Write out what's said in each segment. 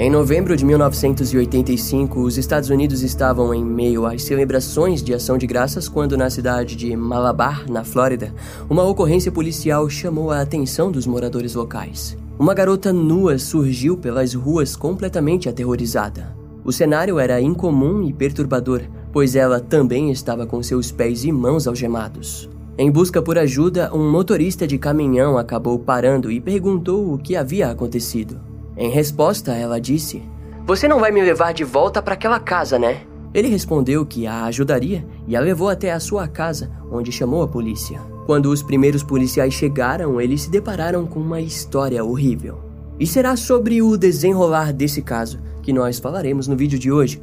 Em novembro de 1985, os Estados Unidos estavam em meio às celebrações de ação de graças quando, na cidade de Malabar, na Flórida, uma ocorrência policial chamou a atenção dos moradores locais. Uma garota nua surgiu pelas ruas completamente aterrorizada. O cenário era incomum e perturbador, pois ela também estava com seus pés e mãos algemados. Em busca por ajuda, um motorista de caminhão acabou parando e perguntou o que havia acontecido. Em resposta, ela disse: Você não vai me levar de volta para aquela casa, né? Ele respondeu que a ajudaria e a levou até a sua casa, onde chamou a polícia. Quando os primeiros policiais chegaram, eles se depararam com uma história horrível. E será sobre o desenrolar desse caso que nós falaremos no vídeo de hoje.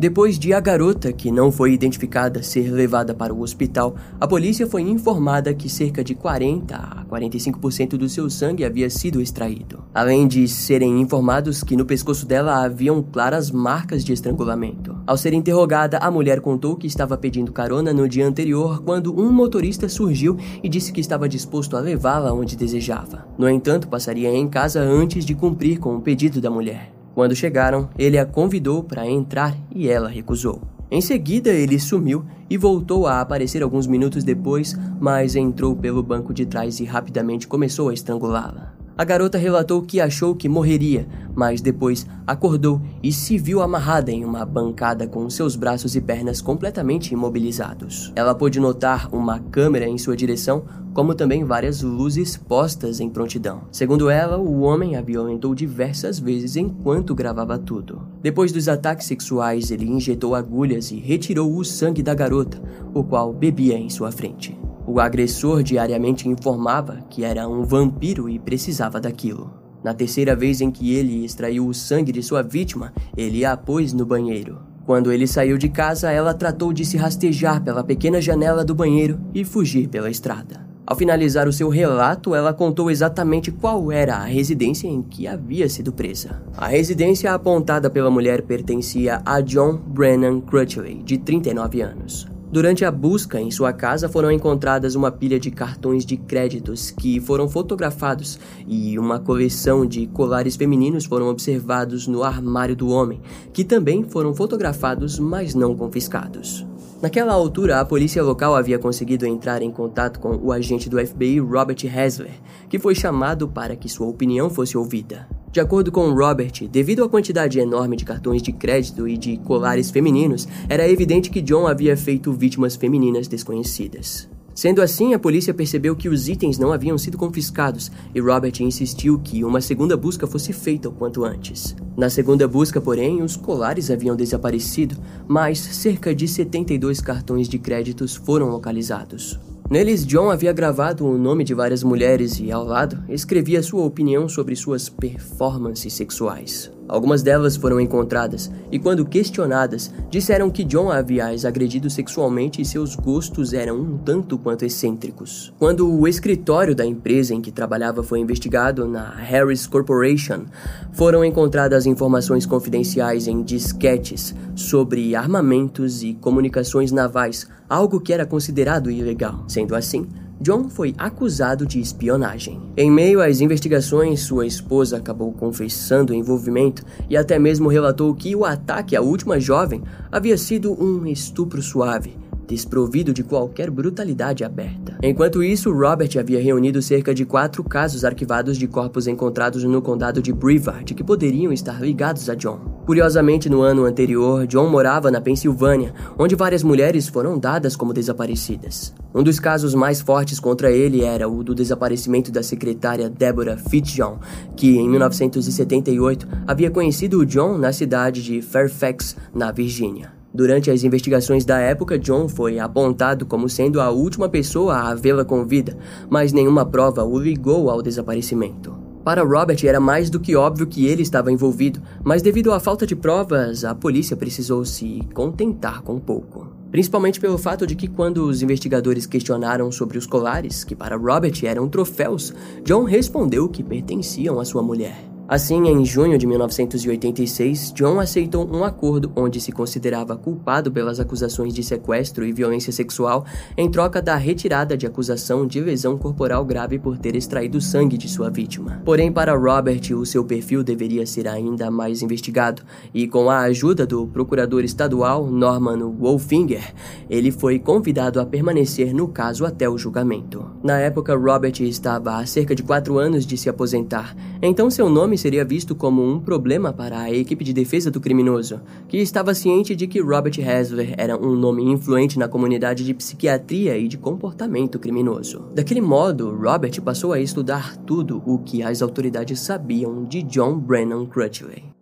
Depois de a garota, que não foi identificada, ser levada para o hospital, a polícia foi informada que cerca de 40 a 45% do seu sangue havia sido extraído. Além de serem informados que no pescoço dela haviam claras marcas de estrangulamento. Ao ser interrogada, a mulher contou que estava pedindo carona no dia anterior quando um motorista surgiu e disse que estava disposto a levá-la onde desejava. No entanto, passaria em casa antes de cumprir com o pedido da mulher. Quando chegaram, ele a convidou para entrar e ela recusou. Em seguida, ele sumiu e voltou a aparecer alguns minutos depois, mas entrou pelo banco de trás e rapidamente começou a estrangulá-la. A garota relatou que achou que morreria, mas depois acordou e se viu amarrada em uma bancada com seus braços e pernas completamente imobilizados. Ela pôde notar uma câmera em sua direção, como também várias luzes postas em prontidão. Segundo ela, o homem a violentou diversas vezes enquanto gravava tudo. Depois dos ataques sexuais, ele injetou agulhas e retirou o sangue da garota, o qual bebia em sua frente. O agressor diariamente informava que era um vampiro e precisava daquilo. Na terceira vez em que ele extraiu o sangue de sua vítima, ele a pôs no banheiro. Quando ele saiu de casa, ela tratou de se rastejar pela pequena janela do banheiro e fugir pela estrada. Ao finalizar o seu relato, ela contou exatamente qual era a residência em que havia sido presa. A residência apontada pela mulher pertencia a John Brennan Crutchley, de 39 anos. Durante a busca em sua casa foram encontradas uma pilha de cartões de créditos que foram fotografados e uma coleção de colares femininos foram observados no armário do homem, que também foram fotografados, mas não confiscados. Naquela altura, a polícia local havia conseguido entrar em contato com o agente do FBI Robert Hasler, que foi chamado para que sua opinião fosse ouvida. De acordo com Robert, devido à quantidade enorme de cartões de crédito e de colares femininos, era evidente que John havia feito vítimas femininas desconhecidas. Sendo assim, a polícia percebeu que os itens não haviam sido confiscados e Robert insistiu que uma segunda busca fosse feita o quanto antes. Na segunda busca, porém, os colares haviam desaparecido, mas cerca de 72 cartões de créditos foram localizados. Neles, John havia gravado o nome de várias mulheres e, ao lado, escrevia sua opinião sobre suas performances sexuais. Algumas delas foram encontradas e, quando questionadas, disseram que John havia as agredido sexualmente e seus gostos eram um tanto quanto excêntricos. Quando o escritório da empresa em que trabalhava foi investigado na Harris Corporation, foram encontradas informações confidenciais em disquetes sobre armamentos e comunicações navais, algo que era considerado ilegal. Sendo assim, John foi acusado de espionagem. Em meio às investigações, sua esposa acabou confessando o envolvimento e até mesmo relatou que o ataque à última jovem havia sido um estupro suave desprovido de qualquer brutalidade aberta. Enquanto isso, Robert havia reunido cerca de quatro casos arquivados de corpos encontrados no condado de Brevard que poderiam estar ligados a John. Curiosamente, no ano anterior, John morava na Pensilvânia, onde várias mulheres foram dadas como desaparecidas. Um dos casos mais fortes contra ele era o do desaparecimento da secretária Deborah Fitzjohn, que em 1978 havia conhecido o John na cidade de Fairfax, na Virgínia. Durante as investigações da época, John foi apontado como sendo a última pessoa a vê-la com vida, mas nenhuma prova o ligou ao desaparecimento. Para Robert era mais do que óbvio que ele estava envolvido, mas devido à falta de provas, a polícia precisou se contentar com pouco. Principalmente pelo fato de que, quando os investigadores questionaram sobre os colares, que para Robert eram troféus, John respondeu que pertenciam à sua mulher. Assim, em junho de 1986, John aceitou um acordo onde se considerava culpado pelas acusações de sequestro e violência sexual em troca da retirada de acusação de lesão corporal grave por ter extraído sangue de sua vítima. Porém, para Robert, o seu perfil deveria ser ainda mais investigado, e com a ajuda do procurador estadual Norman Wolfinger, ele foi convidado a permanecer no caso até o julgamento. Na época, Robert estava há cerca de quatro anos de se aposentar, então seu nome seria visto como um problema para a equipe de defesa do criminoso, que estava ciente de que Robert Hasler era um nome influente na comunidade de psiquiatria e de comportamento criminoso. Daquele modo, Robert passou a estudar tudo o que as autoridades sabiam de John Brennan Crutchley.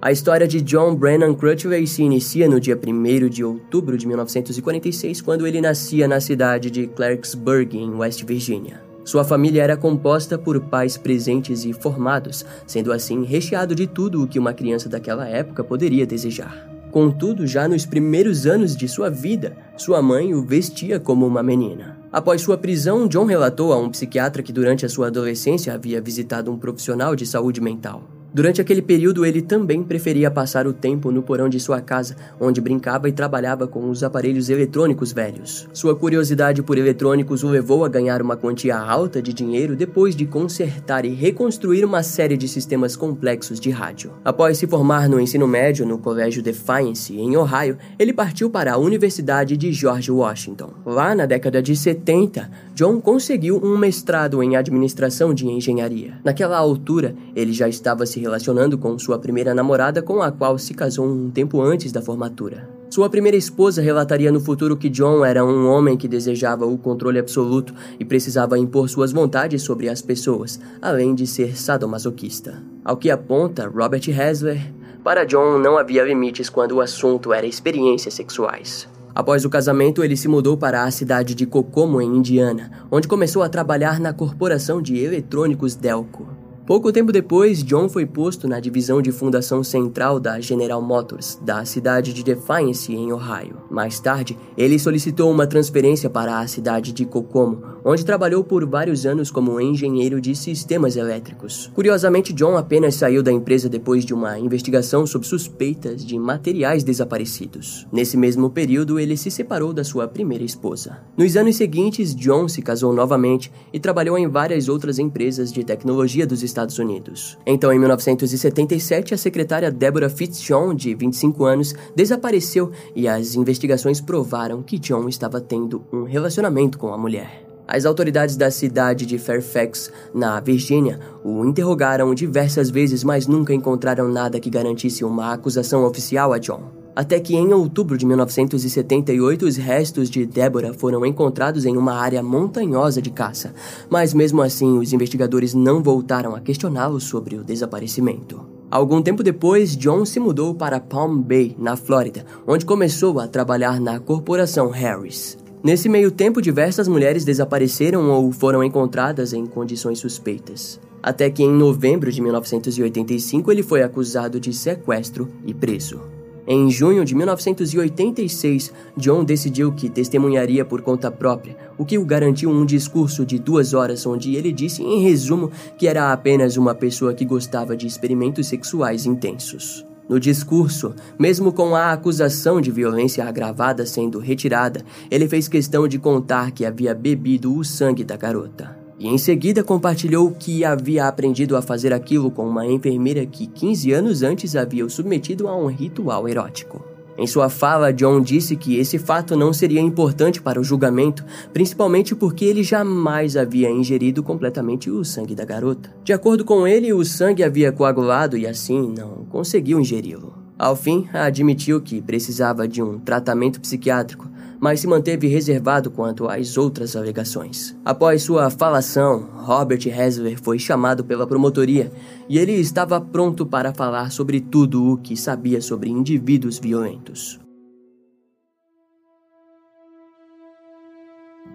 A história de John Brennan Crutchley se inicia no dia 1 de outubro de 1946, quando ele nascia na cidade de Clarksburg, em West Virginia. Sua família era composta por pais presentes e formados, sendo assim recheado de tudo o que uma criança daquela época poderia desejar. Contudo, já nos primeiros anos de sua vida, sua mãe o vestia como uma menina. Após sua prisão, John relatou a um psiquiatra que durante a sua adolescência havia visitado um profissional de saúde mental. Durante aquele período, ele também preferia passar o tempo no porão de sua casa, onde brincava e trabalhava com os aparelhos eletrônicos velhos. Sua curiosidade por eletrônicos o levou a ganhar uma quantia alta de dinheiro depois de consertar e reconstruir uma série de sistemas complexos de rádio. Após se formar no ensino médio no Colégio Defiance, em Ohio, ele partiu para a Universidade de George Washington. Lá na década de 70, John conseguiu um mestrado em administração de engenharia. Naquela altura, ele já estava se relacionando com sua primeira namorada, com a qual se casou um tempo antes da formatura. Sua primeira esposa relataria no futuro que John era um homem que desejava o controle absoluto e precisava impor suas vontades sobre as pessoas, além de ser sadomasoquista. Ao que aponta Robert Hasler, para John não havia limites quando o assunto era experiências sexuais. Após o casamento, ele se mudou para a cidade de Kokomo, em Indiana, onde começou a trabalhar na corporação de eletrônicos Delco. Pouco tempo depois, John foi posto na divisão de fundação central da General Motors, da cidade de Defiance, em Ohio. Mais tarde, ele solicitou uma transferência para a cidade de Kokomo, onde trabalhou por vários anos como engenheiro de sistemas elétricos. Curiosamente, John apenas saiu da empresa depois de uma investigação sob suspeitas de materiais desaparecidos. Nesse mesmo período, ele se separou da sua primeira esposa. Nos anos seguintes, John se casou novamente e trabalhou em várias outras empresas de tecnologia dos Estados Unidos. Então, em 1977, a secretária Deborah Fitzjohn, de 25 anos, desapareceu e as investigações provaram que John estava tendo um relacionamento com a mulher. As autoridades da cidade de Fairfax, na Virgínia, o interrogaram diversas vezes, mas nunca encontraram nada que garantisse uma acusação oficial a John até que em outubro de 1978 os restos de Débora foram encontrados em uma área montanhosa de caça, mas mesmo assim os investigadores não voltaram a questioná-lo sobre o desaparecimento. Algum tempo depois, John se mudou para Palm Bay, na Flórida, onde começou a trabalhar na corporação Harris. Nesse meio tempo, diversas mulheres desapareceram ou foram encontradas em condições suspeitas. Até que em novembro de 1985 ele foi acusado de sequestro e preso. Em junho de 1986, John decidiu que testemunharia por conta própria, o que o garantiu um discurso de duas horas onde ele disse, em resumo, que era apenas uma pessoa que gostava de experimentos sexuais intensos. No discurso, mesmo com a acusação de violência agravada sendo retirada, ele fez questão de contar que havia bebido o sangue da garota e em seguida compartilhou que havia aprendido a fazer aquilo com uma enfermeira que 15 anos antes havia o submetido a um ritual erótico. Em sua fala, John disse que esse fato não seria importante para o julgamento, principalmente porque ele jamais havia ingerido completamente o sangue da garota. De acordo com ele, o sangue havia coagulado e assim não conseguiu ingeri-lo. Ao fim, admitiu que precisava de um tratamento psiquiátrico, mas se manteve reservado quanto às outras alegações. Após sua falação, Robert Hasler foi chamado pela promotoria e ele estava pronto para falar sobre tudo o que sabia sobre indivíduos violentos.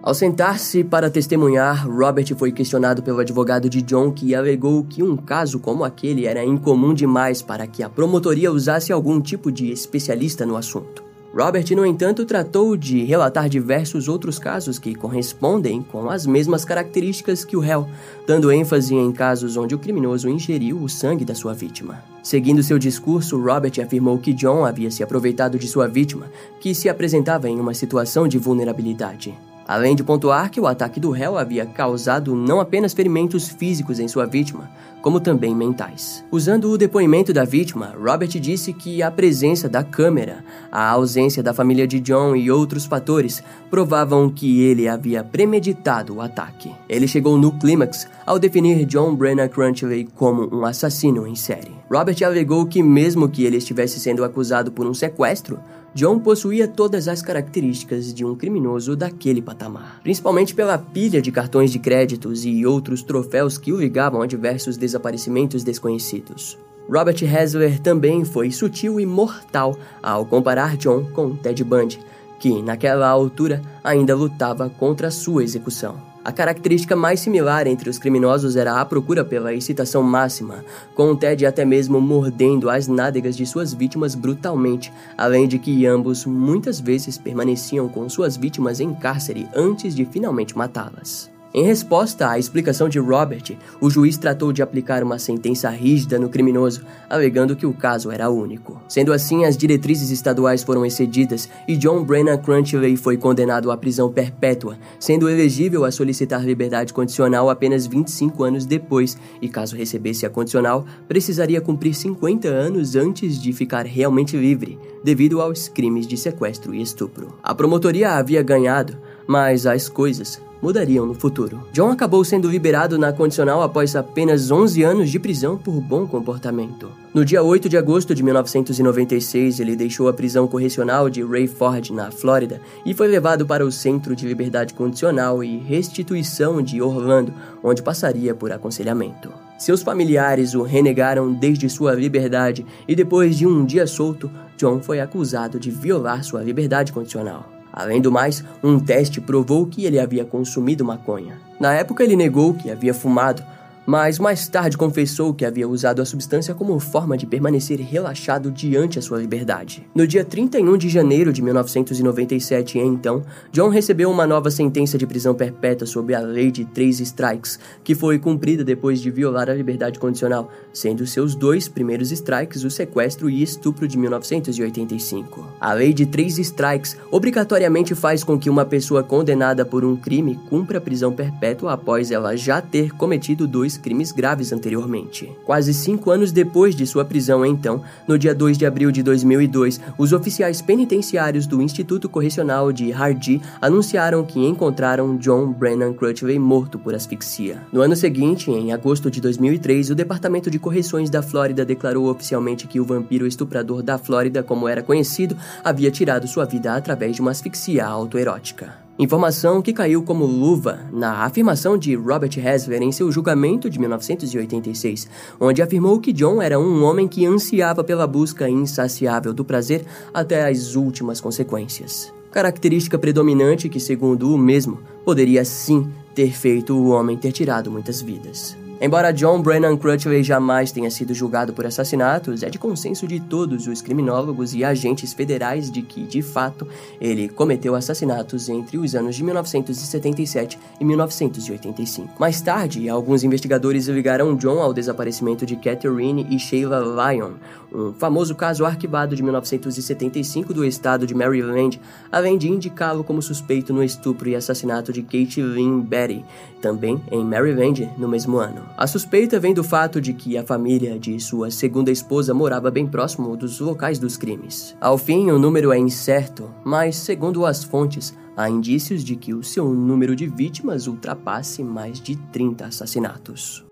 Ao sentar-se para testemunhar, Robert foi questionado pelo advogado de John, que alegou que um caso como aquele era incomum demais para que a promotoria usasse algum tipo de especialista no assunto. Robert, no entanto, tratou de relatar diversos outros casos que correspondem com as mesmas características que o réu, dando ênfase em casos onde o criminoso ingeriu o sangue da sua vítima. Seguindo seu discurso, Robert afirmou que John havia se aproveitado de sua vítima, que se apresentava em uma situação de vulnerabilidade. Além de pontuar que o ataque do réu havia causado não apenas ferimentos físicos em sua vítima, como também mentais. Usando o depoimento da vítima, Robert disse que a presença da câmera, a ausência da família de John e outros fatores provavam que ele havia premeditado o ataque. Ele chegou no clímax ao definir John Brennan Crunchley como um assassino em série. Robert alegou que mesmo que ele estivesse sendo acusado por um sequestro, John possuía todas as características de um criminoso daquele patamar, principalmente pela pilha de cartões de créditos e outros troféus que o ligavam a diversos desaparecimentos desconhecidos. Robert Hasler também foi sutil e mortal ao comparar John com Ted Bundy, que naquela altura ainda lutava contra sua execução. A característica mais similar entre os criminosos era a procura pela excitação máxima, com Ted até mesmo mordendo as nádegas de suas vítimas brutalmente, além de que ambos muitas vezes permaneciam com suas vítimas em cárcere antes de finalmente matá-las. Em resposta à explicação de Robert, o juiz tratou de aplicar uma sentença rígida no criminoso, alegando que o caso era único. Sendo assim, as diretrizes estaduais foram excedidas e John Brennan Crunchley foi condenado à prisão perpétua, sendo elegível a solicitar liberdade condicional apenas 25 anos depois, e caso recebesse a condicional, precisaria cumprir 50 anos antes de ficar realmente livre, devido aos crimes de sequestro e estupro. A promotoria havia ganhado, mas as coisas mudariam no futuro. John acabou sendo liberado na condicional após apenas 11 anos de prisão por bom comportamento. No dia 8 de agosto de 1996, ele deixou a prisão correcional de Rayford, na Flórida, e foi levado para o Centro de Liberdade Condicional e Restituição de Orlando, onde passaria por aconselhamento. Seus familiares o renegaram desde sua liberdade e depois de um dia solto, John foi acusado de violar sua liberdade condicional. Além do mais, um teste provou que ele havia consumido maconha. Na época, ele negou que havia fumado, mas mais tarde confessou que havia usado a substância como forma de permanecer relaxado diante a sua liberdade. No dia 31 de janeiro de 1997, então, John recebeu uma nova sentença de prisão perpétua sob a lei de três strikes, que foi cumprida depois de violar a liberdade condicional, sendo seus dois primeiros strikes o sequestro e estupro de 1985. A lei de três strikes obrigatoriamente faz com que uma pessoa condenada por um crime cumpra prisão perpétua após ela já ter cometido dois dois crimes graves anteriormente. Quase cinco anos depois de sua prisão, então, no dia 2 de abril de 2002, os oficiais penitenciários do Instituto Correcional de Hardy anunciaram que encontraram John Brennan Crutchley morto por asfixia. No ano seguinte, em agosto de 2003, o Departamento de Correções da Flórida declarou oficialmente que o vampiro estuprador da Flórida, como era conhecido, havia tirado sua vida através de uma asfixia autoerótica. Informação que caiu como luva na afirmação de Robert Hasler em seu julgamento de 1986, onde afirmou que John era um homem que ansiava pela busca insaciável do prazer até as últimas consequências. Característica predominante que, segundo o mesmo, poderia sim ter feito o homem ter tirado muitas vidas. Embora John Brennan Crutchley jamais tenha sido julgado por assassinatos, é de consenso de todos os criminólogos e agentes federais de que, de fato, ele cometeu assassinatos entre os anos de 1977 e 1985. Mais tarde, alguns investigadores ligaram John ao desaparecimento de Catherine e Sheila Lyon, um famoso caso arquivado de 1975 do estado de Maryland, além de indicá-lo como suspeito no estupro e assassinato de Kate Lynn Betty, também em Maryland, no mesmo ano. A suspeita vem do fato de que a família de sua segunda esposa morava bem próximo dos locais dos crimes. Ao fim, o número é incerto, mas, segundo as fontes, há indícios de que o seu número de vítimas ultrapasse mais de 30 assassinatos.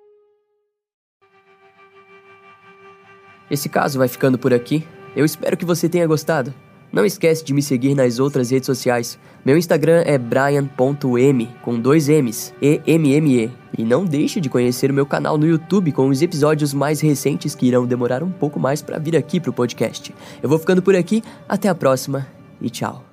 Esse caso vai ficando por aqui. Eu espero que você tenha gostado. Não esquece de me seguir nas outras redes sociais. Meu Instagram é brian.m com dois M's, E-M-M-E. E não deixe de conhecer o meu canal no YouTube com os episódios mais recentes que irão demorar um pouco mais para vir aqui pro podcast. Eu vou ficando por aqui, até a próxima e tchau.